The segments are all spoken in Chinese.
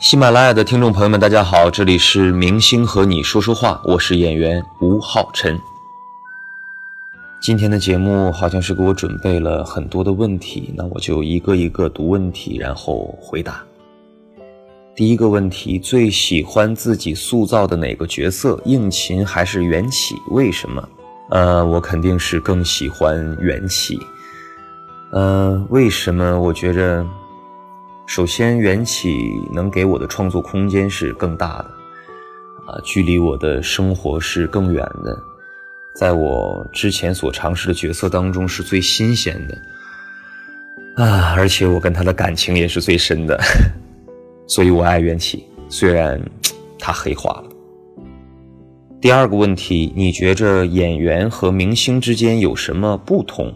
喜马拉雅的听众朋友们，大家好，这里是明星和你说说话，我是演员吴昊辰。今天的节目好像是给我准备了很多的问题，那我就一个一个读问题，然后回答。第一个问题：最喜欢自己塑造的哪个角色？应勤还是缘起？为什么？呃，我肯定是更喜欢缘起。呃，为什么？我觉着。首先，缘起能给我的创作空间是更大的，啊，距离我的生活是更远的，在我之前所尝试的角色当中是最新鲜的，啊，而且我跟他的感情也是最深的，所以我爱缘起，虽然他黑化了。第二个问题，你觉着演员和明星之间有什么不同？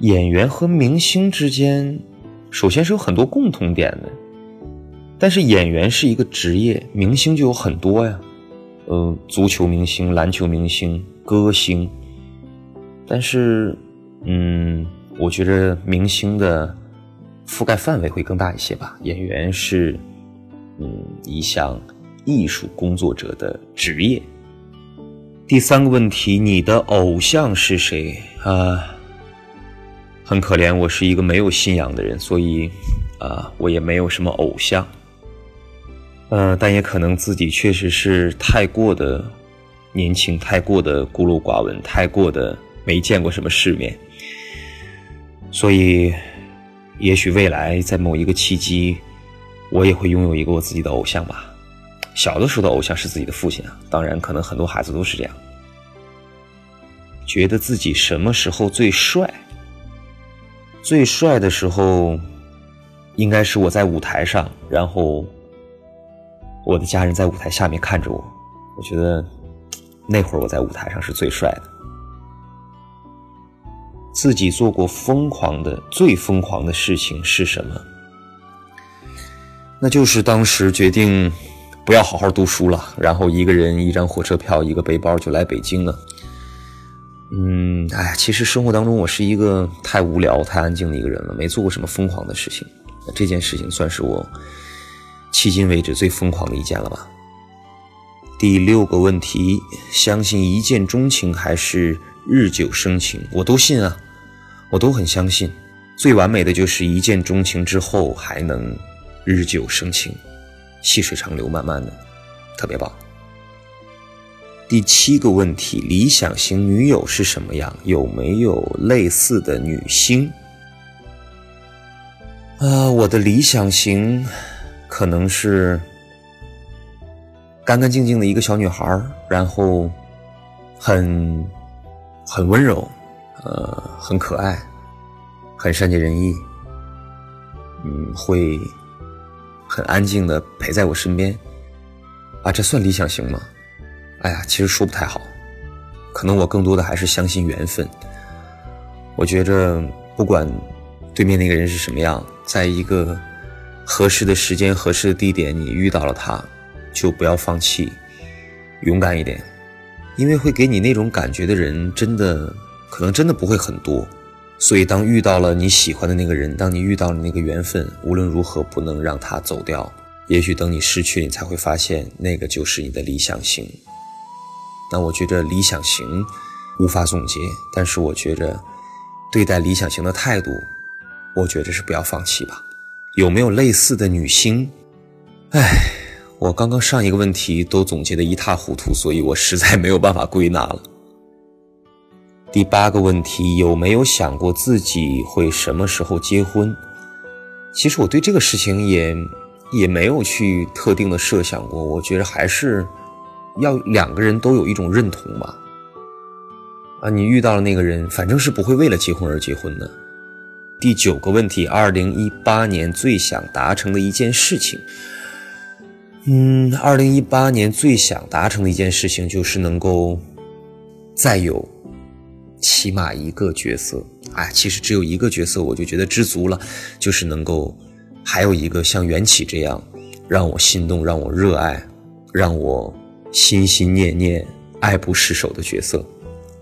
演员和明星之间。首先是有很多共同点的，但是演员是一个职业，明星就有很多呀，呃，足球明星、篮球明星、歌星。但是，嗯，我觉得明星的覆盖范围会更大一些吧。演员是，嗯，一项艺术工作者的职业。第三个问题，你的偶像是谁啊？很可怜，我是一个没有信仰的人，所以，啊，我也没有什么偶像。呃，但也可能自己确实是太过的年轻，太过的孤陋寡闻，太过的没见过什么世面，所以，也许未来在某一个契机，我也会拥有一个我自己的偶像吧。小的时候的偶像是自己的父亲啊，当然，可能很多孩子都是这样，觉得自己什么时候最帅。最帅的时候，应该是我在舞台上，然后我的家人在舞台下面看着我。我觉得那会儿我在舞台上是最帅的。自己做过疯狂的、最疯狂的事情是什么？那就是当时决定不要好好读书了，然后一个人一张火车票、一个背包就来北京了。嗯，哎，其实生活当中我是一个太无聊、太安静的一个人了，没做过什么疯狂的事情。这件事情算是我迄今为止最疯狂的一件了吧。第六个问题，相信一见钟情还是日久生情？我都信啊，我都很相信。最完美的就是一见钟情之后还能日久生情，细水长流，慢慢的，特别棒。第七个问题：理想型女友是什么样？有没有类似的女星？啊，我的理想型可能是干干净净的一个小女孩，然后很很温柔，呃，很可爱，很善解人意，嗯，会很安静的陪在我身边。啊，这算理想型吗？哎呀，其实说不太好，可能我更多的还是相信缘分。我觉着，不管对面那个人是什么样，在一个合适的时间、合适的地点，你遇到了他，就不要放弃，勇敢一点，因为会给你那种感觉的人，真的可能真的不会很多。所以，当遇到了你喜欢的那个人，当你遇到了那个缘分，无论如何不能让他走掉。也许等你失去，你才会发现，那个就是你的理想型。那我觉着理想型无法总结，但是我觉着对待理想型的态度，我觉着是不要放弃吧。有没有类似的女星？哎，我刚刚上一个问题都总结的一塌糊涂，所以我实在没有办法归纳了。第八个问题，有没有想过自己会什么时候结婚？其实我对这个事情也也没有去特定的设想过，我觉得还是。要两个人都有一种认同吧，啊，你遇到了那个人，反正是不会为了结婚而结婚的。第九个问题，二零一八年最想达成的一件事情，嗯，二零一八年最想达成的一件事情就是能够再有起码一个角色，哎，其实只有一个角色我就觉得知足了，就是能够还有一个像缘起这样让我心动、让我热爱、让我。心心念念、爱不释手的角色，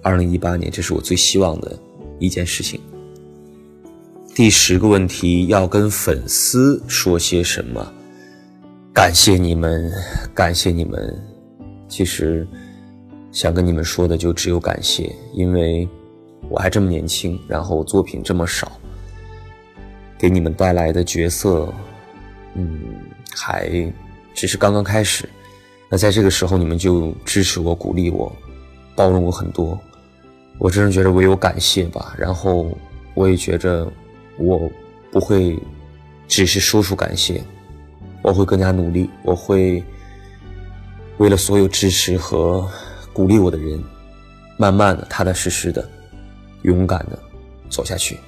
二零一八年，这是我最希望的一件事情。第十个问题要跟粉丝说些什么？感谢你们，感谢你们。其实想跟你们说的就只有感谢，因为我还这么年轻，然后作品这么少，给你们带来的角色，嗯，还只是刚刚开始。那在这个时候，你们就支持我、鼓励我、包容我很多，我真是觉得唯有感谢吧。然后我也觉着。我不会只是说出感谢，我会更加努力，我会为了所有支持和鼓励我的人，慢慢的、踏踏实实的、勇敢的走下去。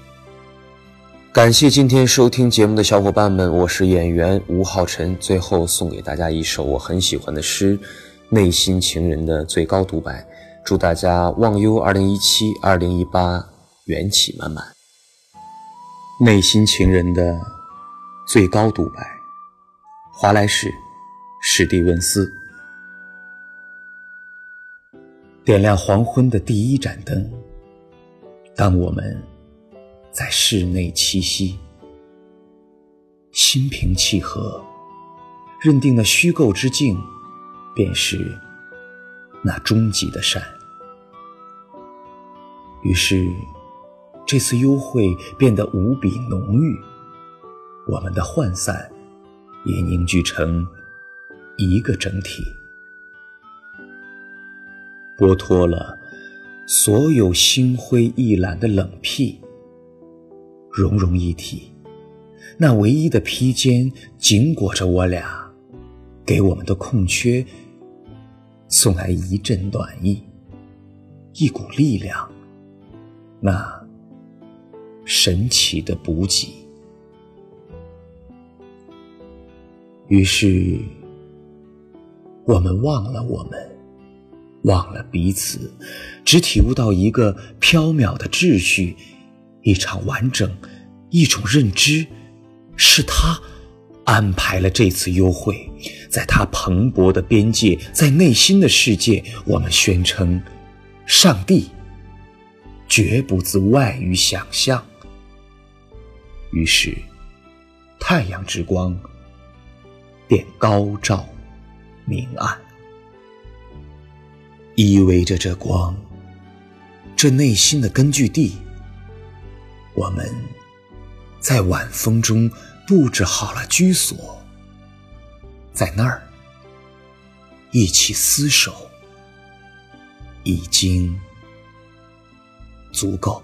感谢今天收听节目的小伙伴们，我是演员吴浩辰。最后送给大家一首我很喜欢的诗《内心情人的最高独白》，祝大家忘忧二零一七、二零一八元气满满。内心情人的最高独白，华莱士·史蒂文斯。点亮黄昏的第一盏灯，当我们在室内栖息，心平气和，认定了虚构之境便是那终极的善，于是。这次幽会变得无比浓郁，我们的涣散也凝聚成一个整体，剥脱了所有心灰意懒的冷僻，融融一体。那唯一的披肩紧裹着我俩，给我们的空缺送来一阵暖意，一股力量。那。神奇的补给。于是，我们忘了我们，忘了彼此，只体悟到一个缥缈的秩序，一场完整，一种认知。是他安排了这次幽会，在他蓬勃的边界，在内心的世界，我们宣称：上帝绝不自外于想象。于是，太阳之光便高照明暗，依偎着这光，这内心的根据地。我们在晚风中布置好了居所，在那儿一起厮守，已经足够。